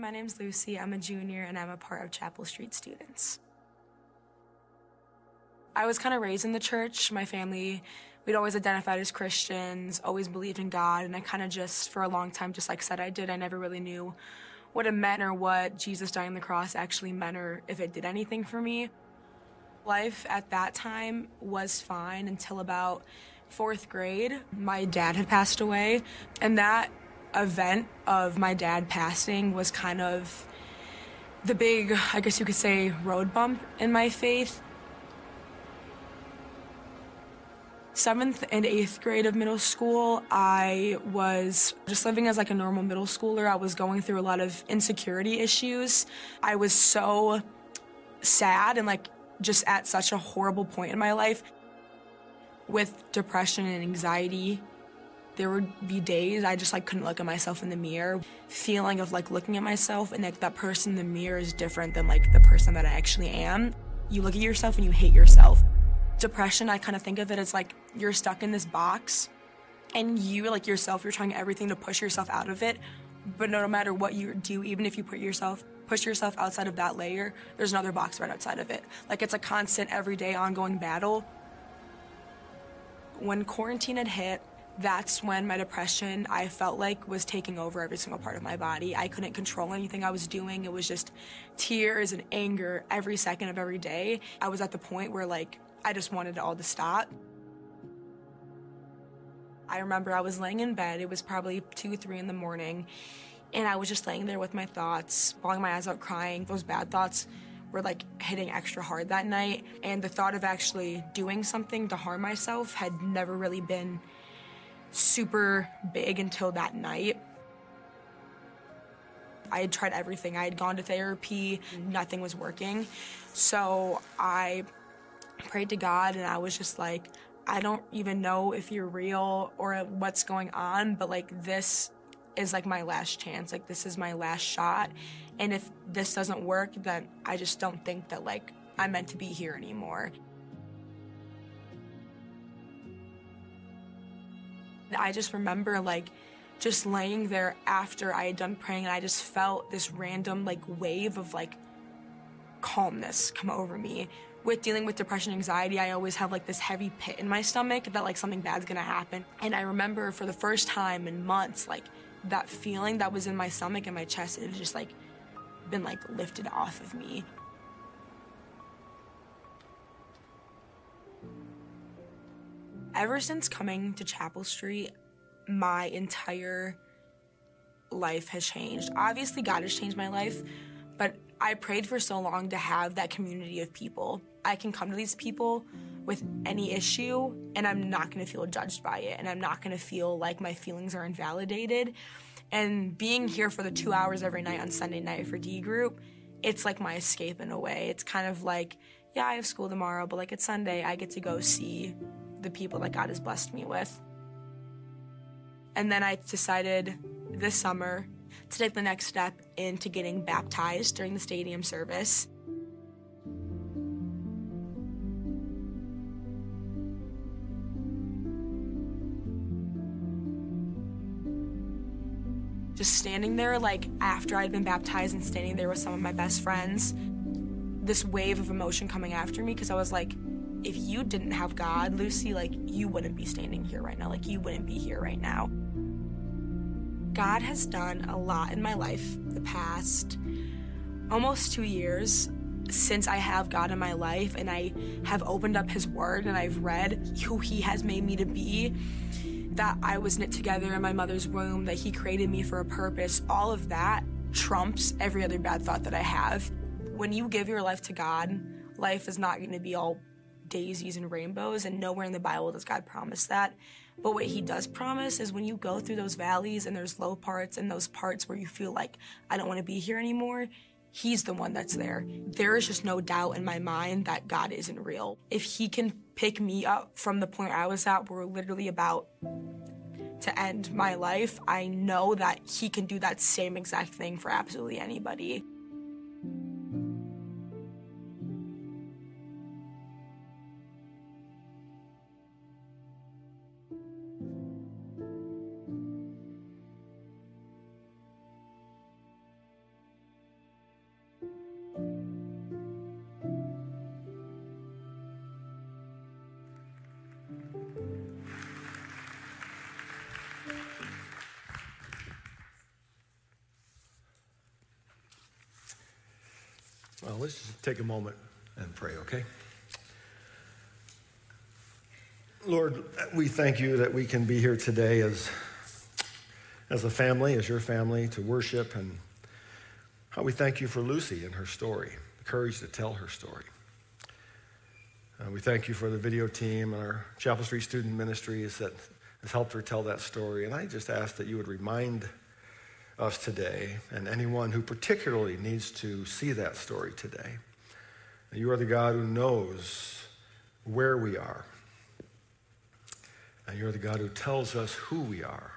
my name's Lucy. I'm a junior and I'm a part of Chapel Street Students. I was kind of raised in the church. My family, we'd always identified as Christians, always believed in God, and I kind of just, for a long time, just like said I did, I never really knew what it meant or what Jesus dying on the cross actually meant or if it did anything for me. Life at that time was fine until about fourth grade. My dad had passed away, and that event of my dad passing was kind of the big, I guess you could say, road bump in my faith. Seventh and eighth grade of middle school, I was just living as like a normal middle schooler. I was going through a lot of insecurity issues. I was so sad and like just at such a horrible point in my life with depression and anxiety there would be days I just like couldn't look at myself in the mirror. Feeling of like looking at myself and like that person in the mirror is different than like the person that I actually am. You look at yourself and you hate yourself. Depression, I kind of think of it as like you're stuck in this box and you like yourself, you're trying everything to push yourself out of it. But no matter what you do, even if you put yourself push yourself outside of that layer, there's another box right outside of it. Like it's a constant, everyday, ongoing battle. When quarantine had hit, that's when my depression I felt like was taking over every single part of my body. I couldn't control anything I was doing. It was just tears and anger every second of every day. I was at the point where like I just wanted it all to stop. I remember I was laying in bed. It was probably 2 3 in the morning and I was just laying there with my thoughts, bawling my eyes out crying. Those bad thoughts were like hitting extra hard that night and the thought of actually doing something to harm myself had never really been super big until that night. I had tried everything. I had gone to therapy, nothing was working. So I prayed to God and I was just like, I don't even know if you're real or what's going on, but like this is like my last chance. Like this is my last shot. And if this doesn't work, then I just don't think that like I'm meant to be here anymore. I just remember like just laying there after I had done praying and I just felt this random like wave of like calmness come over me. With dealing with depression anxiety, I always have like this heavy pit in my stomach that like something bad's gonna happen. And I remember for the first time in months, like that feeling that was in my stomach and my chest, it had just like been like lifted off of me. Ever since coming to Chapel Street, my entire life has changed. Obviously, God has changed my life, but I prayed for so long to have that community of people. I can come to these people with any issue, and I'm not gonna feel judged by it, and I'm not gonna feel like my feelings are invalidated. And being here for the two hours every night on Sunday night for D group, it's like my escape in a way. It's kind of like, yeah, I have school tomorrow, but like it's Sunday, I get to go see the people that God has blessed me with. And then I decided this summer to take the next step into getting baptized during the stadium service. Just standing there, like after I'd been baptized and standing there with some of my best friends, this wave of emotion coming after me because I was like, if you didn't have God, Lucy, like you wouldn't be standing here right now. Like you wouldn't be here right now. God has done a lot in my life the past almost two years since I have God in my life and I have opened up His Word and I've read who He has made me to be, that I was knit together in my mother's womb, that He created me for a purpose, all of that trumps every other bad thought that I have. When you give your life to God, life is not going to be all daisies and rainbows, and nowhere in the Bible does God promise that. But what He does promise is when you go through those valleys and there's low parts and those parts where you feel like, I don't want to be here anymore, He's the one that's there. There is just no doubt in my mind that God isn't real. If He can pick me up from the point I was at, where we're literally about to end my life, I know that He can do that same exact thing for absolutely anybody. Take a moment and pray, okay? Lord, we thank you that we can be here today as, as a family, as your family, to worship. And how we thank you for Lucy and her story, the courage to tell her story. Uh, we thank you for the video team and our Chapel Street Student Ministries that has helped her tell that story. And I just ask that you would remind us today, and anyone who particularly needs to see that story today. You are the God who knows where we are. And you're the God who tells us who we are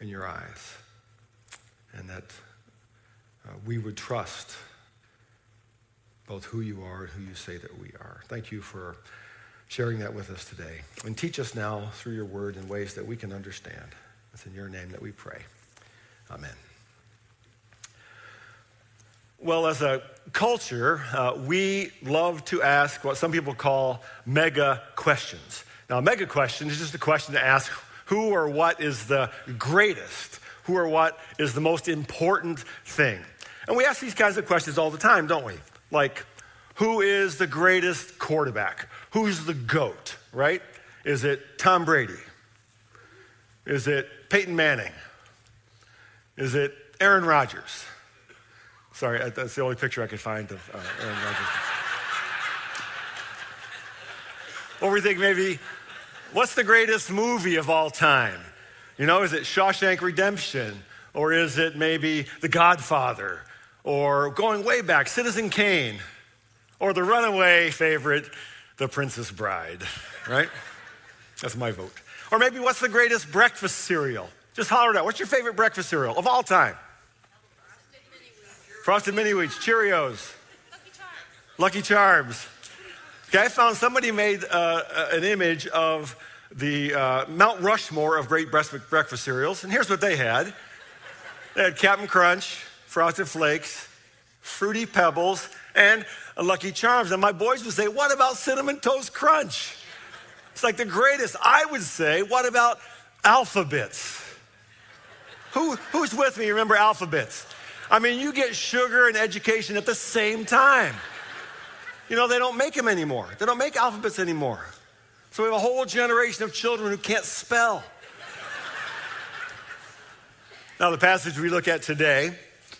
in your eyes. And that uh, we would trust both who you are and who you say that we are. Thank you for sharing that with us today. And teach us now through your word in ways that we can understand. It's in your name that we pray. Amen. Well, as a culture, uh, we love to ask what some people call mega questions. Now, a mega question is just a question to ask who or what is the greatest, who or what is the most important thing. And we ask these kinds of questions all the time, don't we? Like, who is the greatest quarterback? Who's the GOAT, right? Is it Tom Brady? Is it Peyton Manning? Is it Aaron Rodgers? Sorry, that's the only picture I could find of uh, Aaron Rodgers. or we think maybe, what's the greatest movie of all time? You know, is it Shawshank Redemption? Or is it maybe The Godfather? Or going way back, Citizen Kane? Or the runaway favorite, The Princess Bride, right? That's my vote. Or maybe what's the greatest breakfast cereal? Just holler it out. What's your favorite breakfast cereal of all time? Frosted Mini Wheats, Cheerios, Lucky Charms. Lucky Charms. Okay, I found somebody made uh, an image of the uh, Mount Rushmore of great breakfast cereals, and here's what they had. They had Captain Crunch, Frosted Flakes, Fruity Pebbles, and Lucky Charms. And my boys would say, What about Cinnamon Toast Crunch? It's like the greatest. I would say, What about Alpha-Bits? Who, who's with me? Remember Alpha-Bits? I mean, you get sugar and education at the same time. You know, they don't make them anymore. They don't make Alpha-Bits anymore. So we have a whole generation of children who can't spell. now, the passage we look at today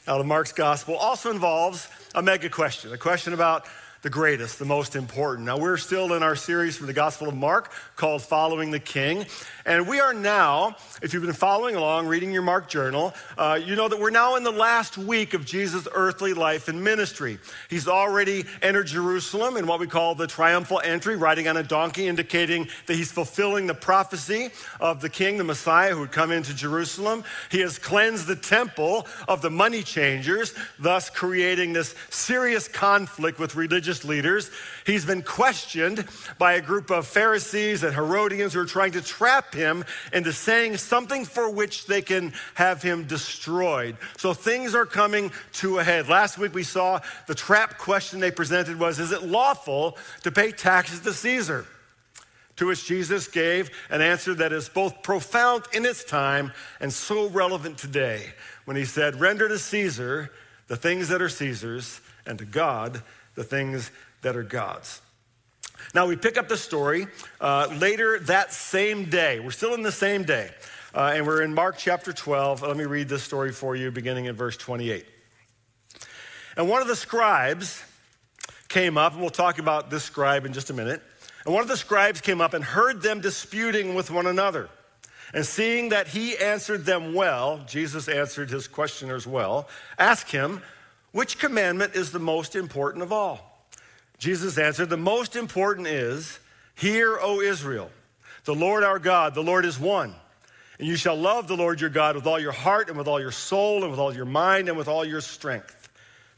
out of Mark's gospel also involves a mega question, a question about the greatest, the most important. Now, we're still in our series from the Gospel of Mark called Following the King. And we are now, if you've been following along, reading your Mark journal, uh, you know that we're now in the last week of Jesus' earthly life and ministry. He's already entered Jerusalem in what we call the triumphal entry, riding on a donkey, indicating that he's fulfilling the prophecy of the king, the Messiah, who would come into Jerusalem. He has cleansed the temple of the money changers, thus creating this serious conflict with religious religious leaders. He's been questioned by a group of Pharisees and Herodians who are trying to trap him into saying something for which they can have him destroyed. So things are coming to a head. Last week we saw the trap question they presented was Is it lawful to pay taxes to Caesar? To which Jesus gave an answer that is both profound in its time and so relevant today when he said, Render to Caesar the things that are Caesar's, and to God the things that are God's. Now, we pick up the story uh, later that same day. We're still in the same day. Uh, and we're in Mark chapter 12. Let me read this story for you, beginning in verse 28. And one of the scribes came up, and we'll talk about this scribe in just a minute. And one of the scribes came up and heard them disputing with one another. And seeing that he answered them well, Jesus answered his questioners well, asked him, which commandment is the most important of all? Jesus answered, The most important is, Hear, O Israel, the Lord our God, the Lord is one. And you shall love the Lord your God with all your heart and with all your soul and with all your mind and with all your strength.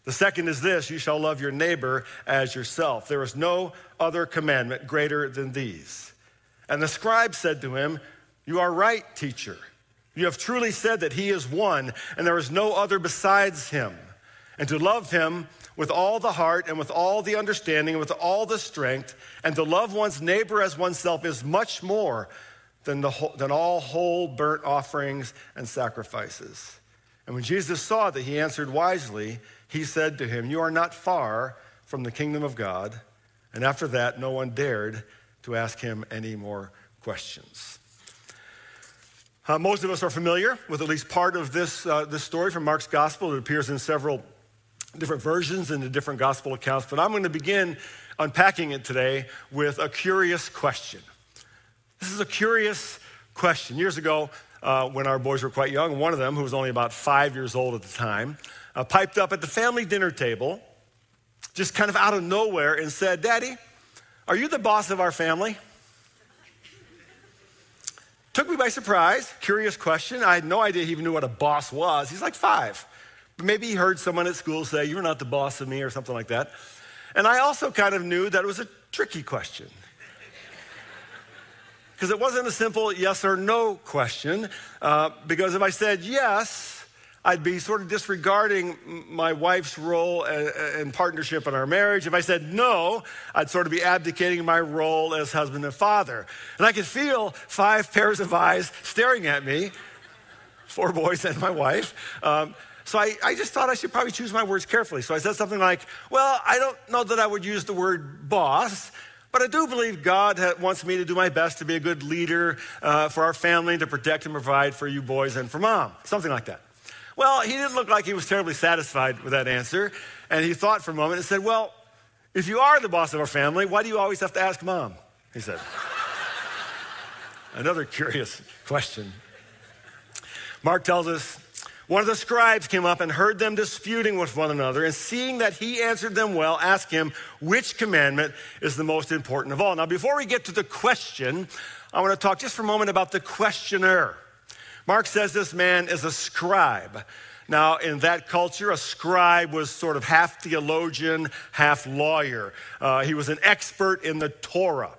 The second is this you shall love your neighbor as yourself. There is no other commandment greater than these. And the scribe said to him, You are right, teacher. You have truly said that he is one, and there is no other besides him and to love him with all the heart and with all the understanding and with all the strength, and to love one's neighbor as oneself is much more than, the whole, than all whole burnt offerings and sacrifices. And when Jesus saw that he answered wisely, he said to him, You are not far from the kingdom of God. And after that, no one dared to ask him any more questions. Uh, most of us are familiar with at least part of this, uh, this story from Mark's gospel. It appears in several different versions in the different gospel accounts, but I'm going to begin unpacking it today with a curious question. This is a curious question. Years ago, uh, when our boys were quite young, one of them, who was only about five years old at the time, uh, piped up at the family dinner table, just kind of out of nowhere, and said, Daddy, are you the boss of our family? Took me by surprise, curious question. I had no idea he even knew what a boss was. He's like five. Maybe he heard someone at school say, You're not the boss of me, or something like that. And I also kind of knew that it was a tricky question. Because it wasn't a simple yes or no question. Uh, because if I said yes, I'd be sort of disregarding my wife's role and partnership in our marriage. If I said no, I'd sort of be abdicating my role as husband and father. And I could feel five pairs of eyes staring at me, four boys and my wife. Um, so I, I, just thought I should probably choose my words carefully. So I said something like, Well, I don't know that I would use the word boss, but I do believe God wants me to do my best to be a good leader uh, for our family, to protect and provide for you boys and for mom. Something like that. Well, he didn't look like he was terribly satisfied with that answer. And he thought for a moment and said, Well, if you are the boss of our family, why do you always have to ask mom? He said. Another curious question. Mark tells us one of the scribes came up and heard them disputing with one another, and seeing that he answered them well, asked him which commandment is the most important of all. Now, before we get to the question, I want to talk just for a moment about the questioner. Mark says this man is a scribe. Now, in that culture, a scribe was sort of half theologian, half lawyer. Uh, he was an expert in the Torah.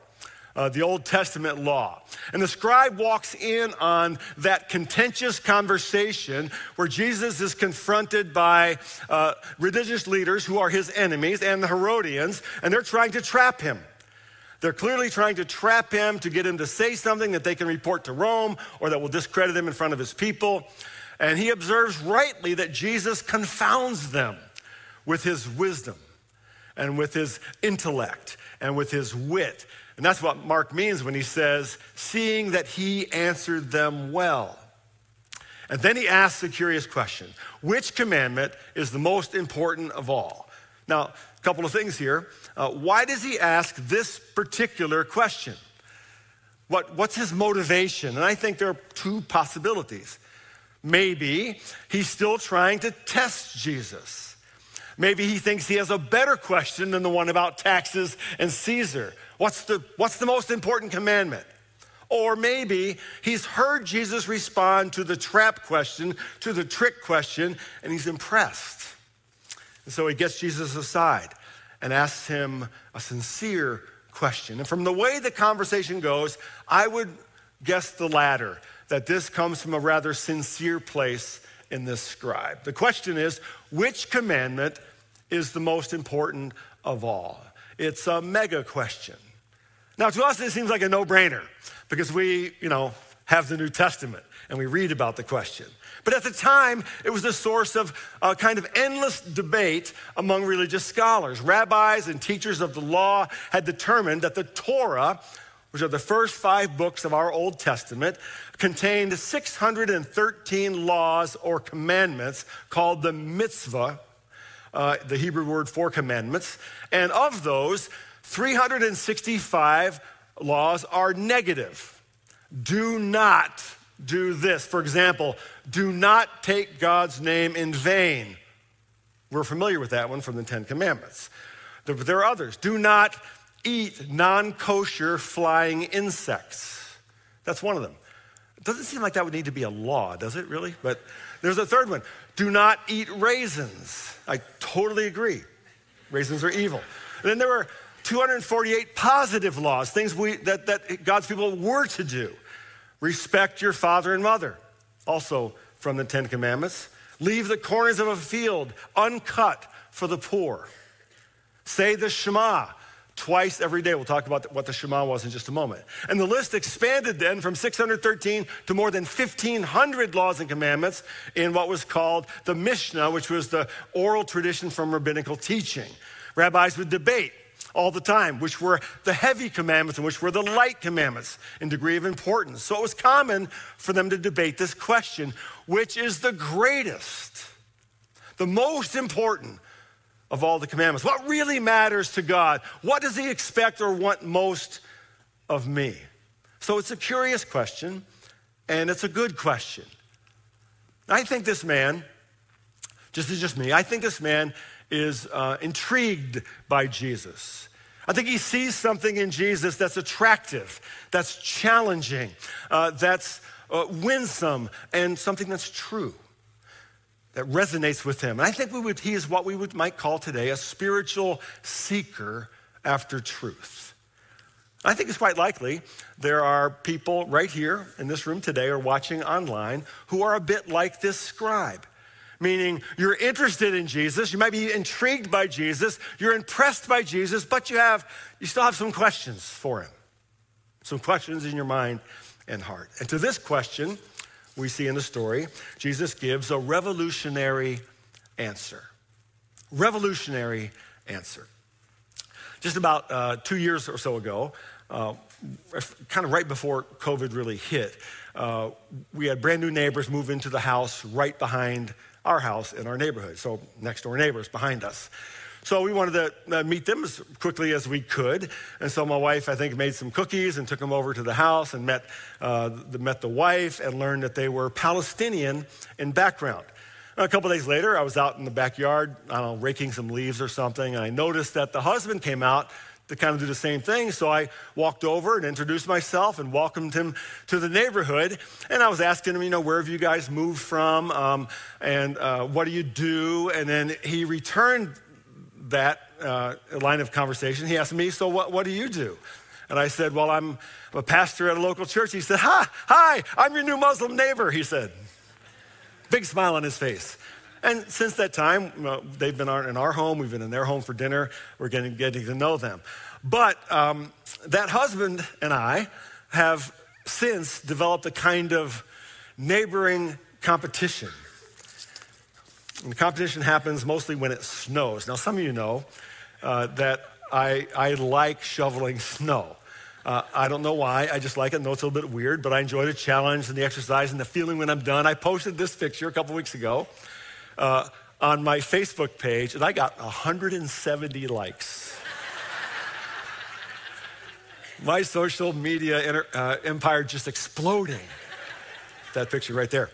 Uh, the Old Testament law. And the scribe walks in on that contentious conversation where Jesus is confronted by uh, religious leaders who are his enemies and the Herodians, and they're trying to trap him. They're clearly trying to trap him to get him to say something that they can report to Rome or that will discredit him in front of his people. And he observes rightly that Jesus confounds them with his wisdom and with his intellect and with his wit. And that's what Mark means when he says, seeing that he answered them well. And then he asks the curious question Which commandment is the most important of all? Now, a couple of things here. Uh, why does he ask this particular question? What, what's his motivation? And I think there are two possibilities. Maybe he's still trying to test Jesus. Maybe he thinks he has a better question than the one about taxes and Caesar. What's the, what's the most important commandment? Or maybe he's heard Jesus respond to the trap question, to the trick question, and he's impressed. And so he gets Jesus aside and asks him a sincere question. And from the way the conversation goes, I would guess the latter, that this comes from a rather sincere place in this scribe. The question is which commandment is the most important of all? It's a mega question. Now, to us, it seems like a no brainer because we, you know, have the New Testament and we read about the question. But at the time, it was the source of a kind of endless debate among religious scholars. Rabbis and teachers of the law had determined that the Torah, which are the first five books of our Old Testament, contained 613 laws or commandments called the mitzvah, uh, the Hebrew word for commandments. And of those, 365 laws are negative. Do not do this. For example, do not take God's name in vain. We're familiar with that one from the Ten Commandments. There are others. Do not eat non kosher flying insects. That's one of them. It doesn't seem like that would need to be a law, does it really? But there's a third one. Do not eat raisins. I totally agree. Raisins are evil. And then there were 248 positive laws, things we, that, that God's people were to do. Respect your father and mother, also from the Ten Commandments. Leave the corners of a field uncut for the poor. Say the Shema twice every day. We'll talk about what the Shema was in just a moment. And the list expanded then from 613 to more than 1,500 laws and commandments in what was called the Mishnah, which was the oral tradition from rabbinical teaching. Rabbis would debate all the time, which were the heavy commandments and which were the light commandments in degree of importance. So it was common for them to debate this question which is the greatest, the most important of all the commandments? What really matters to God? What does He expect or want most of me? So it's a curious question, and it's a good question. I think this man, just as just me, I think this man is uh, intrigued by Jesus. I think he sees something in Jesus that's attractive, that's challenging, uh, that's uh, winsome, and something that's true, that resonates with him. And I think we would, he is what we would, might call today a spiritual seeker after truth. I think it's quite likely there are people right here in this room today or watching online who are a bit like this scribe meaning you're interested in Jesus, you might be intrigued by Jesus, you're impressed by Jesus, but you have you still have some questions for him. Some questions in your mind and heart. And to this question, we see in the story, Jesus gives a revolutionary answer. Revolutionary answer. Just about uh, two years or so ago, uh, kind of right before COVID really hit, uh, we had brand new neighbors move into the house right behind our house in our neighborhood. So, next door neighbors behind us. So we wanted to uh, meet them as quickly as we could. And so my wife, I think, made some cookies and took them over to the house and met, uh, the, met the wife and learned that they were Palestinian in background. a couple days later, I was out in the backyard, I don't know, raking some leaves or something, and I noticed that the husband came out to kind of do the same thing. So I walked over and introduced myself and welcomed him to the neighborhood. And I was asking him, you know, where have you guys moved from? Um, and uh, what do you do? And then he returned that uh, line of conversation. He asked me, so what, what do you do? And I said, well, I'm a pastor at a local church. He said, hi, hi, I'm your new Muslim neighbor, he said. Big smile on his face. And since that time, they've been in our home, we've been in their home for dinner, we're getting, getting to know them. But um, that husband and I have since developed a kind of neighboring competition. And the competition happens mostly when it snows. Now, some of you know uh, that I, I like shoveling snow. Uh, I don't know why. I just like it. I know it's a little bit weird, but I enjoy the challenge and the exercise and the feeling when I'm done. I posted this picture a couple weeks ago uh, on my Facebook page, and I got 170 likes. my social media inter, uh, empire just exploding. That picture right there.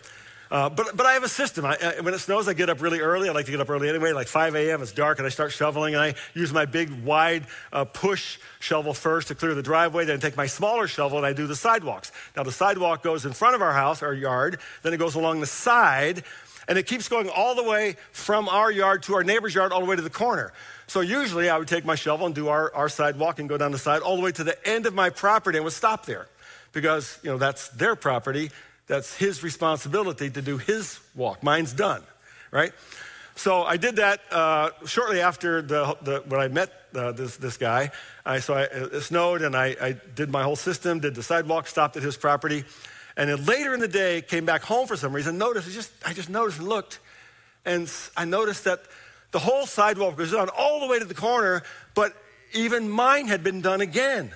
Uh, but, but I have a system. I, uh, when it snows, I get up really early. I like to get up early anyway, like 5 a.m. It's dark, and I start shoveling. And I use my big, wide uh, push shovel first to clear the driveway. Then I take my smaller shovel and I do the sidewalks. Now, the sidewalk goes in front of our house, our yard. Then it goes along the side and it keeps going all the way from our yard to our neighbor's yard, all the way to the corner. So usually I would take my shovel and do our, our sidewalk and go down the side all the way to the end of my property and would stop there because, you know, that's their property. That's his responsibility to do his walk. Mine's done, right? So I did that uh, shortly after the, the, when I met uh, this, this guy. I, so I, it snowed and I, I did my whole system, did the sidewalk, stopped at his property. And then later in the day, came back home for some reason, noticed, I just, I just noticed and looked, and I noticed that the whole sidewalk was done all the way to the corner, but even mine had been done again.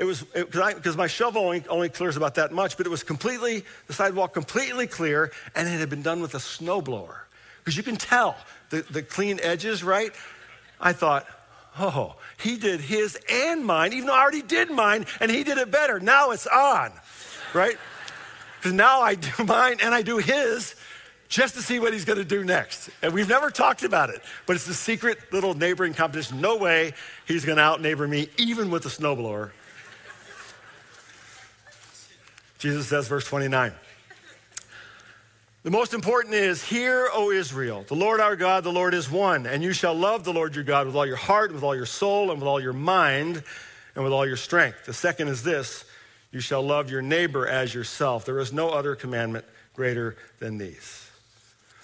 It was because my shovel only, only, clears about that much, but it was completely, the sidewalk completely clear, and it had been done with a snowblower. Because you can tell the, the clean edges, right? I thought, oh, he did his and mine, even though I already did mine, and he did it better. Now it's on, right? Because now I do mine and I do his just to see what he's going to do next. And we've never talked about it, but it's a secret little neighboring competition. No way he's going to out neighbor me, even with a snowblower. Jesus says, verse 29. The most important is, Hear, O Israel, the Lord our God, the Lord is one, and you shall love the Lord your God with all your heart, with all your soul, and with all your mind, and with all your strength. The second is this you shall love your neighbor as yourself. There is no other commandment greater than these.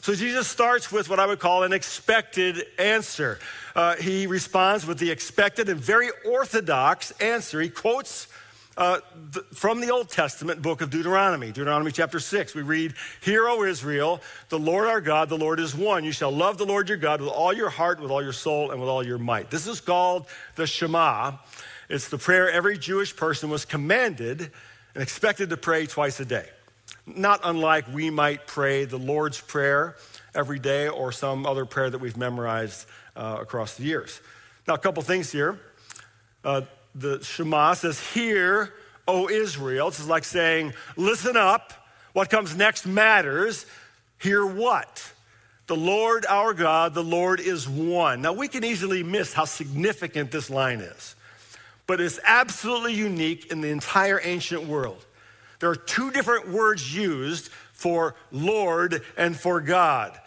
So Jesus starts with what I would call an expected answer. Uh, he responds with the expected and very orthodox answer. He quotes uh, the, from the Old Testament book of Deuteronomy, Deuteronomy chapter 6. We read, Hear, O Israel, the Lord our God, the Lord is one. You shall love the Lord your God with all your heart, with all your soul, and with all your might. This is called the Shema. It's the prayer every Jewish person was commanded and expected to pray twice a day. Not unlike we might pray the Lord's Prayer every day or some other prayer that we've memorized uh, across the years. Now, a couple things here. Uh, the Shema says, Hear, O Israel. This is like saying, Listen up. What comes next matters. Hear what? The Lord our God, the Lord is one. Now, we can easily miss how significant this line is, but it's absolutely unique in the entire ancient world. There are two different words used for Lord and for God.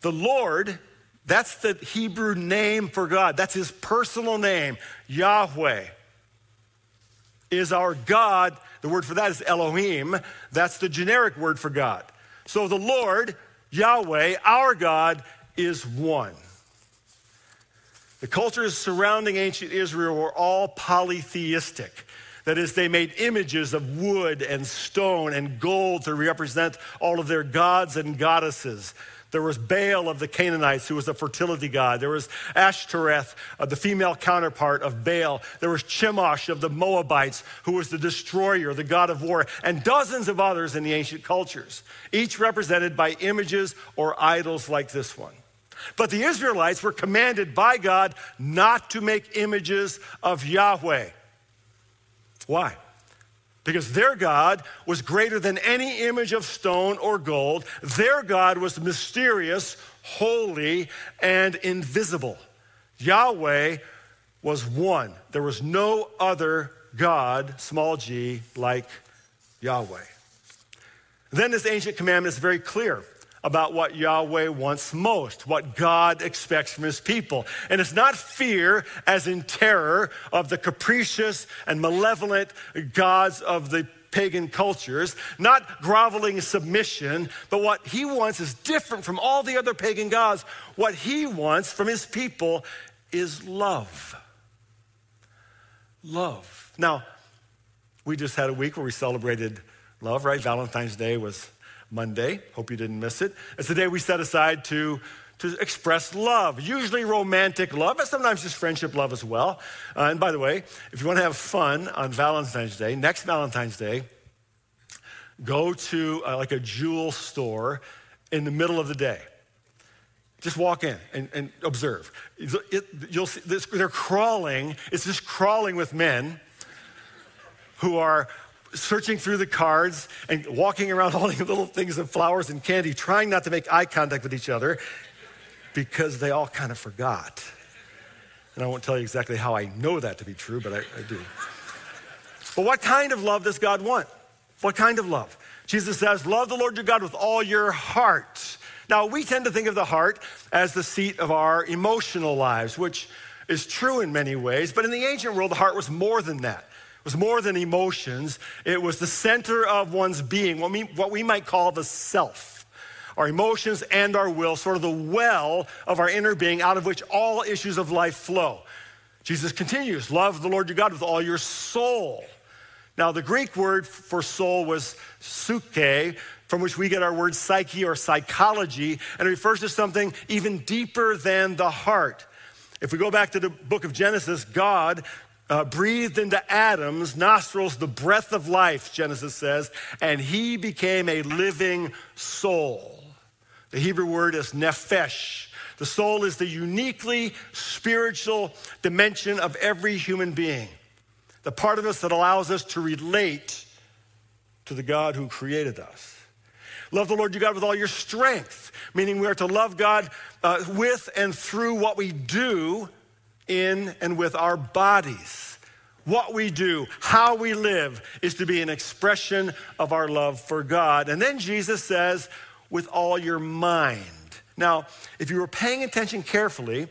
The Lord, that's the Hebrew name for God, that's his personal name, Yahweh. Is our God, the word for that is Elohim. That's the generic word for God. So the Lord, Yahweh, our God, is one. The cultures surrounding ancient Israel were all polytheistic. That is, they made images of wood and stone and gold to represent all of their gods and goddesses. There was Baal of the Canaanites, who was a fertility god. There was Ashtoreth, uh, the female counterpart of Baal. There was Chemosh of the Moabites, who was the destroyer, the god of war, and dozens of others in the ancient cultures, each represented by images or idols like this one. But the Israelites were commanded by God not to make images of Yahweh. Why? Because their God was greater than any image of stone or gold. Their God was mysterious, holy, and invisible. Yahweh was one. There was no other God, small g, like Yahweh. Then this ancient commandment is very clear about what Yahweh wants most, what God expects from his people. And it's not fear, as in terror, of the capricious and malevolent gods of the pagan cultures, not groveling submission, but what he wants is different from all the other pagan gods. What he wants from his people is love. Love. Now, we just had a week where we celebrated love, right? Valentine's Day was Monday. Hope you didn't miss it. It's the day we set aside to, to express love, usually romantic love, but sometimes just friendship love as well. Uh, and by the way, if you want to have fun on Valentine's Day, next Valentine's Day, go to uh, like a jewel store in the middle of the day. Just walk in and, and observe. It, you'll see, this, they're crawling, it's just crawling with men who are searching through the cards and walking around holding little things of flowers and candy, trying not to make eye contact with each other because they all kind of forgot. And I won't tell you exactly how I know that to be true, but I, I do. But what kind of love does God want? What kind of love? Jesus says, Love the Lord your God with all your heart. Now, we tend to think of the heart as the seat of our emotional lives, which is true in many ways, but in the ancient world, the heart was more than that was more than emotions. It was the center of one's being, what we, what we might call the self. Our emotions and our will, sort of the well of our inner being out of which all issues of life flow. Jesus continues, love the Lord your God with all your soul. Now, the Greek word for soul was psyche, from which we get our word psyche or psychology, and it refers to something even deeper than the heart. If we go back to the book of Genesis, God uh, breathed into Adam's nostrils the breath of life, Genesis says, and he became a living soul. The Hebrew word is nephesh. The soul is the uniquely spiritual dimension of every human being, the part of us that allows us to relate to the God who created us. Love the Lord your God with all your strength, meaning we are to love God uh, with and through what we do in and with our bodies. What we do, how we live, is to be an expression of our love for God. And then Jesus says, with all your mind. Now, if you were paying attention carefully,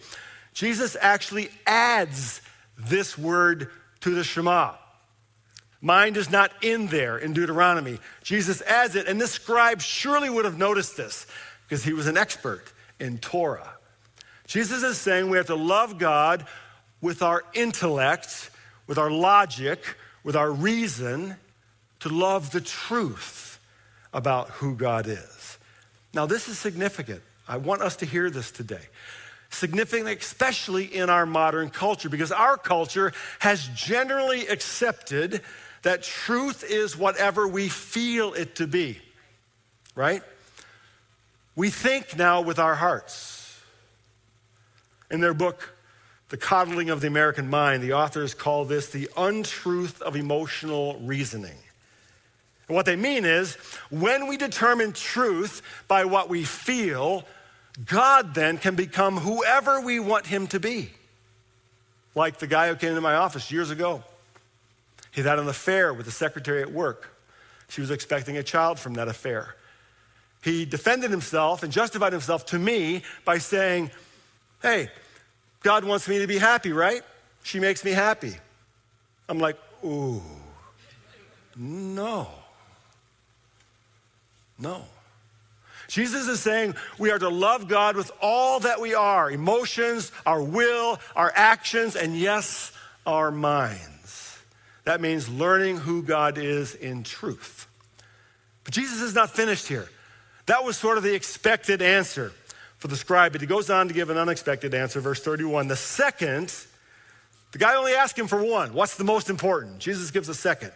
Jesus actually adds this word to the Shema. Mind is not in there in Deuteronomy. Jesus adds it, and this scribe surely would have noticed this because he was an expert in Torah. Jesus is saying we have to love God with our intellect, with our logic, with our reason, to love the truth about who God is. Now, this is significant. I want us to hear this today. Significant, especially in our modern culture, because our culture has generally accepted that truth is whatever we feel it to be, right? We think now with our hearts. In their book, The Coddling of the American Mind, the authors call this the untruth of emotional reasoning. And what they mean is when we determine truth by what we feel, God then can become whoever we want him to be. Like the guy who came into my office years ago. He had an affair with the secretary at work. She was expecting a child from that affair. He defended himself and justified himself to me by saying, Hey, God wants me to be happy, right? She makes me happy. I'm like, Ooh, no. No. Jesus is saying we are to love God with all that we are emotions, our will, our actions, and yes, our minds. That means learning who God is in truth. But Jesus is not finished here. That was sort of the expected answer for the scribe, but he goes on to give an unexpected answer, verse 31. The second, the guy only asked him for one. What's the most important? Jesus gives a second.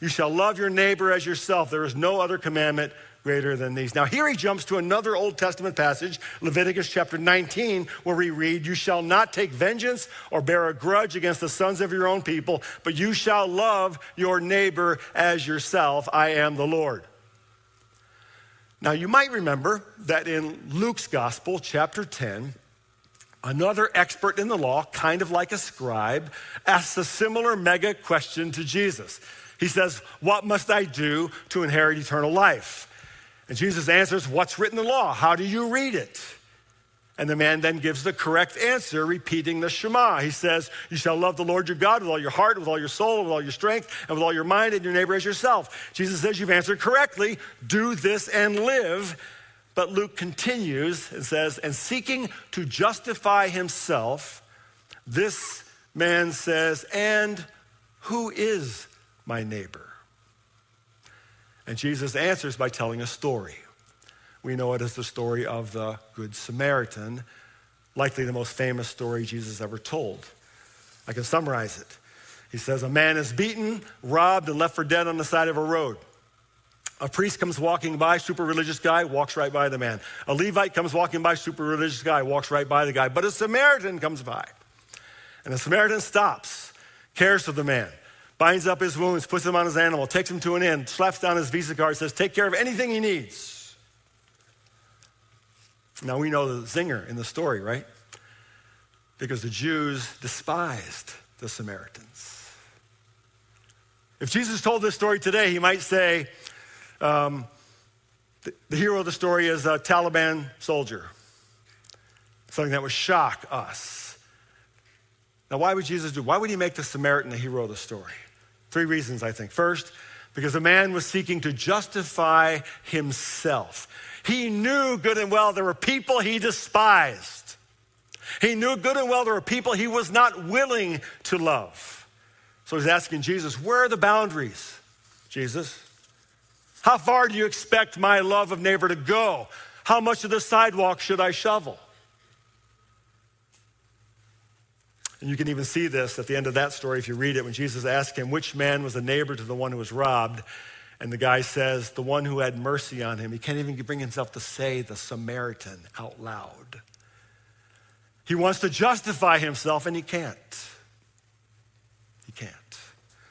You shall love your neighbor as yourself. There is no other commandment greater than these. Now, here he jumps to another Old Testament passage, Leviticus chapter 19, where we read, You shall not take vengeance or bear a grudge against the sons of your own people, but you shall love your neighbor as yourself. I am the Lord. Now, you might remember that in Luke's gospel, chapter 10, another expert in the law, kind of like a scribe, asks a similar mega question to Jesus. He says, What must I do to inherit eternal life? And Jesus answers, What's written in the law? How do you read it? And the man then gives the correct answer, repeating the Shema. He says, You shall love the Lord your God with all your heart, with all your soul, with all your strength, and with all your mind, and your neighbor as yourself. Jesus says, You've answered correctly. Do this and live. But Luke continues and says, And seeking to justify himself, this man says, And who is my neighbor? And Jesus answers by telling a story. We know it as the story of the Good Samaritan, likely the most famous story Jesus ever told. I can summarize it. He says, A man is beaten, robbed, and left for dead on the side of a road. A priest comes walking by, super religious guy, walks right by the man. A Levite comes walking by, super religious guy, walks right by the guy. But a Samaritan comes by. And the Samaritan stops, cares for the man, binds up his wounds, puts him on his animal, takes him to an inn, slaps down his Visa card, says, Take care of anything he needs. Now we know the zinger in the story, right? Because the Jews despised the Samaritans. If Jesus told this story today, he might say, um, the, the hero of the story is a Taliban soldier, something that would shock us. Now, why would Jesus do? Why would he make the Samaritan the hero of the story? Three reasons, I think. First, because the man was seeking to justify himself. He knew good and well there were people he despised. He knew good and well there were people he was not willing to love. So he's asking Jesus, Where are the boundaries, Jesus? How far do you expect my love of neighbor to go? How much of the sidewalk should I shovel? And you can even see this at the end of that story if you read it when Jesus asked him, Which man was a neighbor to the one who was robbed? And the guy says, The one who had mercy on him. He can't even bring himself to say the Samaritan out loud. He wants to justify himself and he can't. He can't.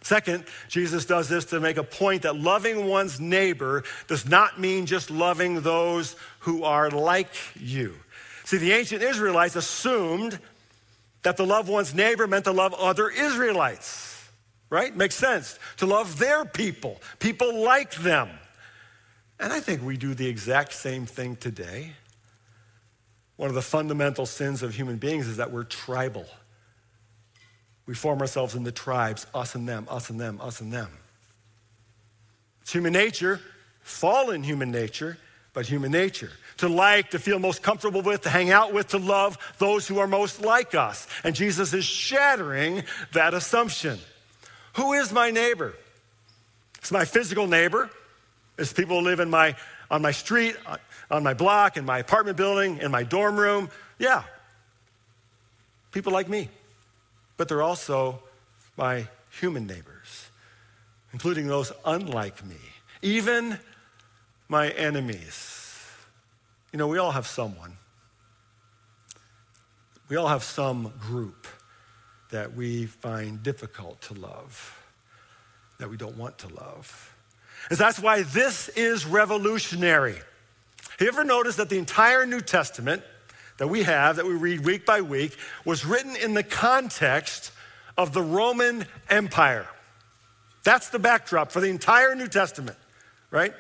Second, Jesus does this to make a point that loving one's neighbor does not mean just loving those who are like you. See, the ancient Israelites assumed that to love one's neighbor meant to love other Israelites, right? Makes sense. To love their people, people like them. And I think we do the exact same thing today. One of the fundamental sins of human beings is that we're tribal. We form ourselves into tribes, us and them, us and them, us and them. It's human nature, fallen human nature, but human nature. To like, to feel most comfortable with, to hang out with, to love those who are most like us. And Jesus is shattering that assumption. Who is my neighbor? It's my physical neighbor. It's people who live in my, on my street, uh, on my block, in my apartment building, in my dorm room. Yeah. People like me. But they're also my human neighbors, including those unlike me, even my enemies. You know, we all have someone. We all have some group that we find difficult to love, that we don't want to love. And that's why this is revolutionary. Have you ever noticed that the entire New Testament that we have, that we read week by week, was written in the context of the Roman Empire? That's the backdrop for the entire New Testament, right?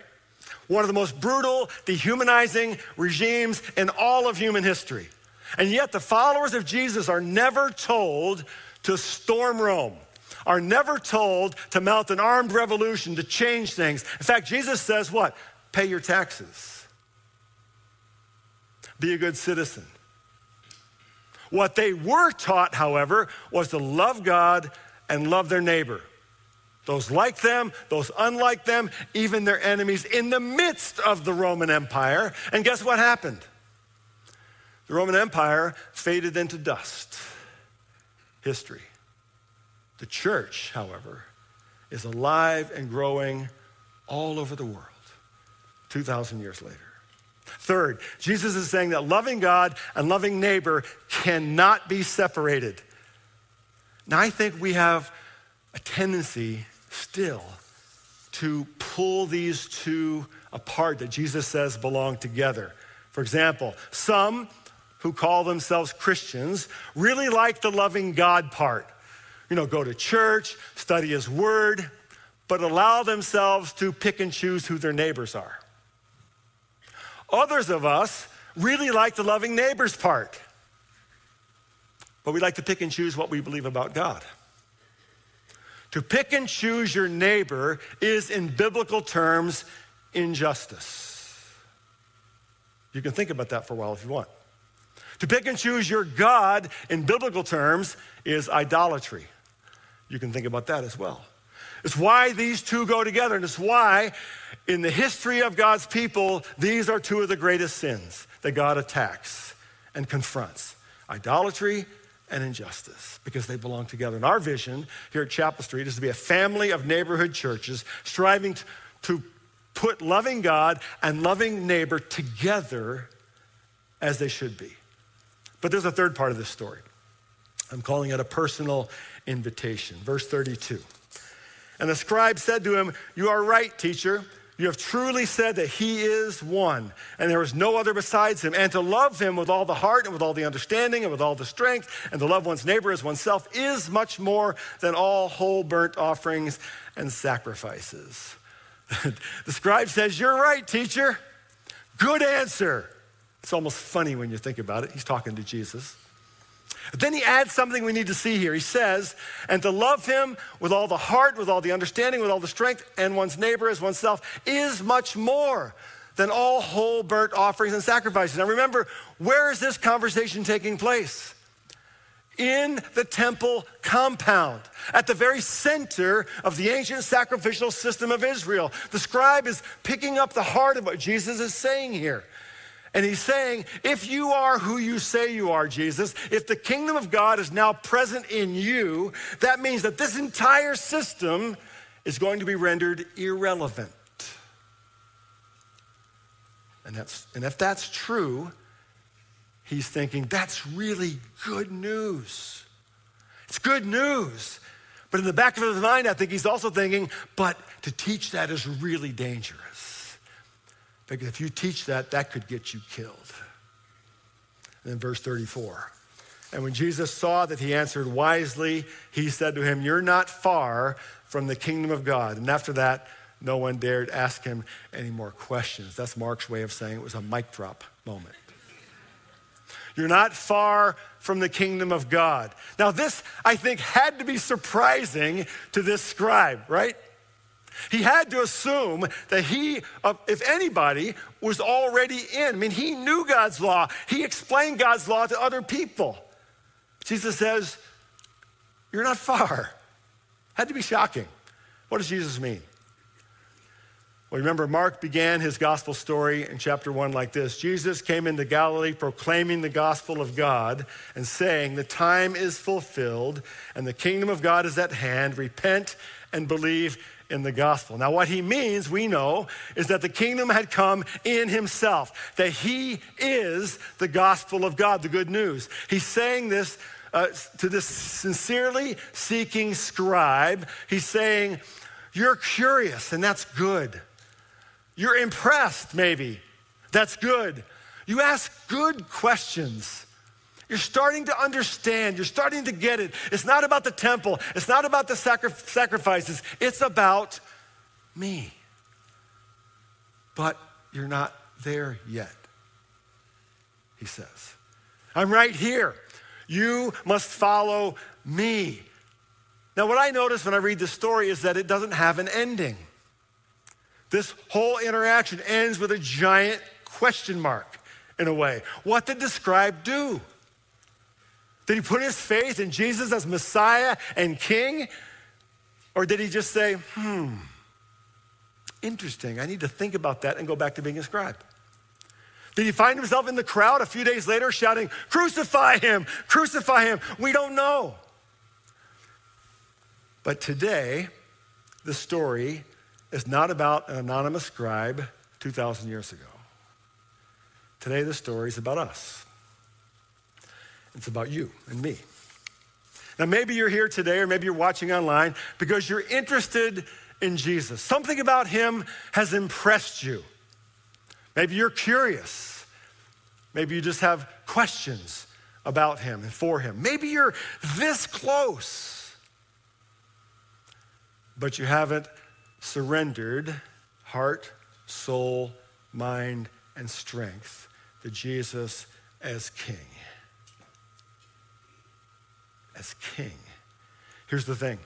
One of the most brutal, dehumanizing regimes in all of human history. And yet, the followers of Jesus are never told to storm Rome, are never told to mount an armed revolution to change things. In fact, Jesus says, What? Pay your taxes, be a good citizen. What they were taught, however, was to love God and love their neighbor. Those like them, those unlike them, even their enemies in the midst of the Roman Empire. And guess what happened? The Roman Empire faded into dust. History. The church, however, is alive and growing all over the world 2,000 years later. Third, Jesus is saying that loving God and loving neighbor cannot be separated. Now, I think we have a tendency still to pull these two apart that Jesus says belong together. For example, some who call themselves Christians really like the loving God part. You know, go to church, study His Word, but allow themselves to pick and choose who their neighbors are. Others of us really like the loving neighbors part, but we like to pick and choose what we believe about God. To pick and choose your neighbor is, in biblical terms, injustice. You can think about that for a while if you want. To pick and choose your God, in biblical terms, is idolatry. You can think about that as well. It's why these two go together, and it's why, in the history of God's people, these are two of the greatest sins that God attacks and confronts idolatry and injustice because they belong together. And our vision here at Chapel Street is to be a family of neighborhood churches striving to, put loving God and loving neighbor together as they should be. But there's a third part of this story. I'm calling it a personal invitation. Verse 32. And the scribe said to him, You are right, teacher. You have truly said that he is one, and there is no other besides him. And to love him with all the heart and with all the understanding and with all the strength, and to love one's neighbor as oneself is much more than all whole burnt offerings and sacrifices. the scribe says, You're right, teacher. Good answer. It's almost funny when you think about it. He's talking to Jesus. But Then he adds something we need to see here. He says, and to love him with all the heart, with all the understanding, with all the strength, and one's neighbor as oneself is much more than all whole burnt offerings and sacrifices. Now remember, where is this conversation taking place? In the temple compound, at the very center of the ancient sacrificial system of Israel. The scribe is picking up the heart of what Jesus is saying here. And he's saying, if you are who you say you are, Jesus, if the kingdom of God is now present in you, that means that this entire system is going to be rendered irrelevant. And, that's, and if that's true, he's thinking, that's really good news. It's good news. But in the back of his mind, I think he's also thinking, but to teach that is really dangerous. Because if you teach that, that could get you killed. And then verse 34. And when Jesus saw that he answered wisely, he said to him, You're not far from the kingdom of God. And after that, no one dared ask him any more questions. That's Mark's way of saying it was a mic drop moment. You're not far from the kingdom of God. Now, this, I think, had to be surprising to this scribe, right? He had to assume that he, if anybody, was already in. I mean, he knew God's law. He explained God's law to other people. Jesus says, You're not far. Had to be shocking. What does Jesus mean? Well, remember, Mark began his gospel story in chapter one like this Jesus came into Galilee proclaiming the gospel of God and saying, The time is fulfilled and the kingdom of God is at hand. Repent and believe in the gospel. Now, what he means, we know, is that the kingdom had come in himself, that he is the gospel of God, the good news. He's saying this uh, to this sincerely seeking scribe. He's saying, You're curious, and that's good. You're impressed, maybe. That's good. You ask good questions. You're starting to understand. You're starting to get it. It's not about the temple, it's not about the sacri- sacrifices, it's about me. But you're not there yet, he says. I'm right here. You must follow me. Now, what I notice when I read this story is that it doesn't have an ending. This whole interaction ends with a giant question mark in a way. What did the scribe do? Did he put his faith in Jesus as Messiah and King? Or did he just say, hmm, interesting, I need to think about that and go back to being a scribe? Did he find himself in the crowd a few days later shouting, Crucify him, crucify him? We don't know. But today, the story is not about an anonymous scribe 2,000 years ago. Today, the story is about us. It's about you and me. Now, maybe you're here today, or maybe you're watching online because you're interested in Jesus. Something about him has impressed you. Maybe you're curious. Maybe you just have questions about him and for him. Maybe you're this close, but you haven't surrendered heart, soul, mind, and strength to Jesus as King. As King. Here's the thing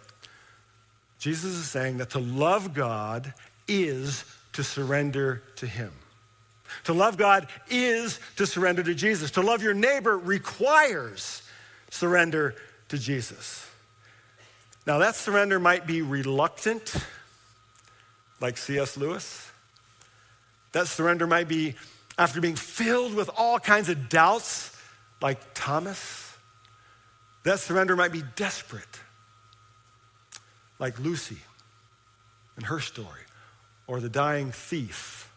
Jesus is saying that to love God is to surrender to Him. To love God is to surrender to Jesus. To love your neighbor requires surrender to Jesus. Now, that surrender might be reluctant like C.S. Lewis. That surrender might be after being filled with all kinds of doubts, like Thomas. That surrender might be desperate, like Lucy and her story, or the dying thief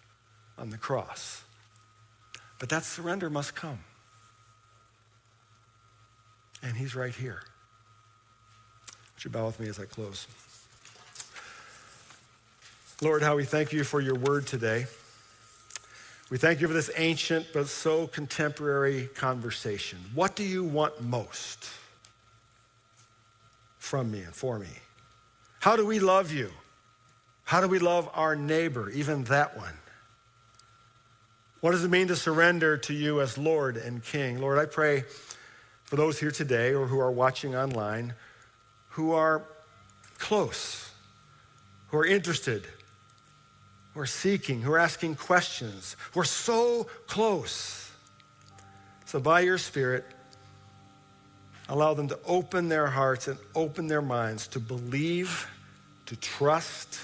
on the cross. But that surrender must come. And he's right here. Would you bow with me as I close? Lord, how we thank you for your word today. We thank you for this ancient but so contemporary conversation. What do you want most from me and for me? How do we love you? How do we love our neighbor, even that one? What does it mean to surrender to you as Lord and King? Lord, I pray for those here today or who are watching online who are close, who are interested who are seeking, who are asking questions, who are so close. So, by your Spirit, allow them to open their hearts and open their minds to believe, to trust,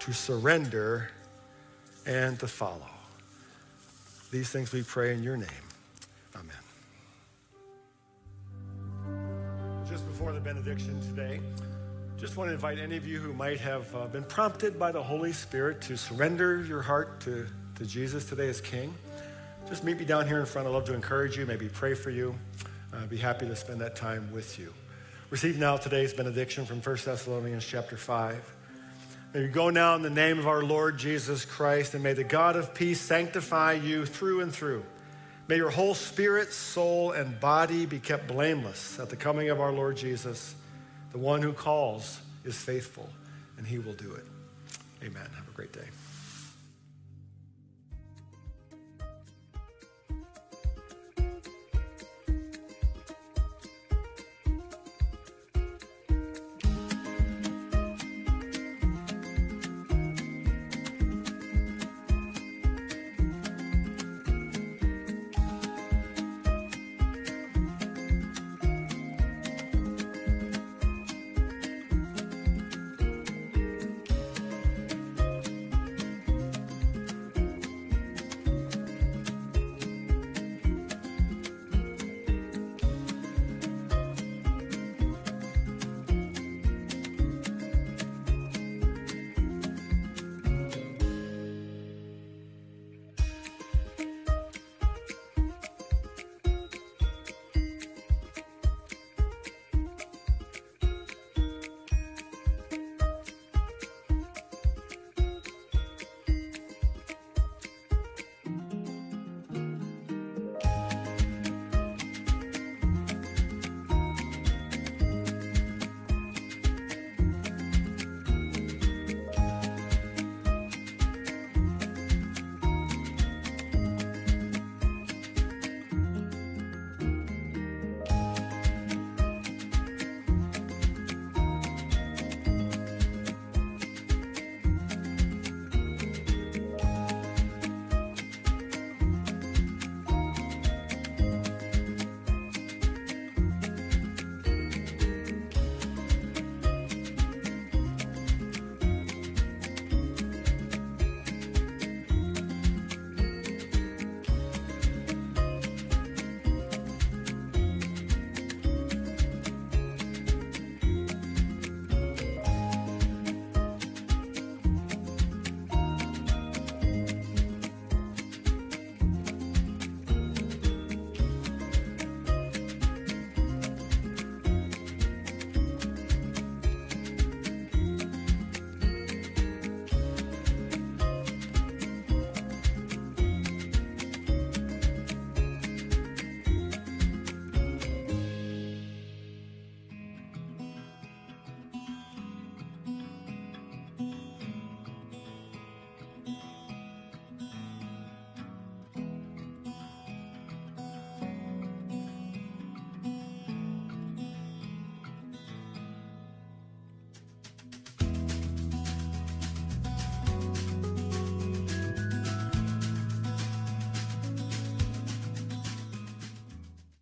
to surrender, and to follow. These things we pray in your name. Amen. Just before the benediction today, just want to invite any of you who might have uh, been prompted by the Holy Spirit to surrender your heart to, to Jesus today as King. Just meet me down here in front. I'd love to encourage you, maybe pray for you. Uh, I'd be happy to spend that time with you. Receive now today's benediction from 1 Thessalonians chapter 5. May you go now in the name of our Lord Jesus Christ, and may the God of peace sanctify you through and through. May your whole spirit, soul, and body be kept blameless at the coming of our Lord Jesus. The one who calls is faithful, and he will do it. Amen. Have a great day.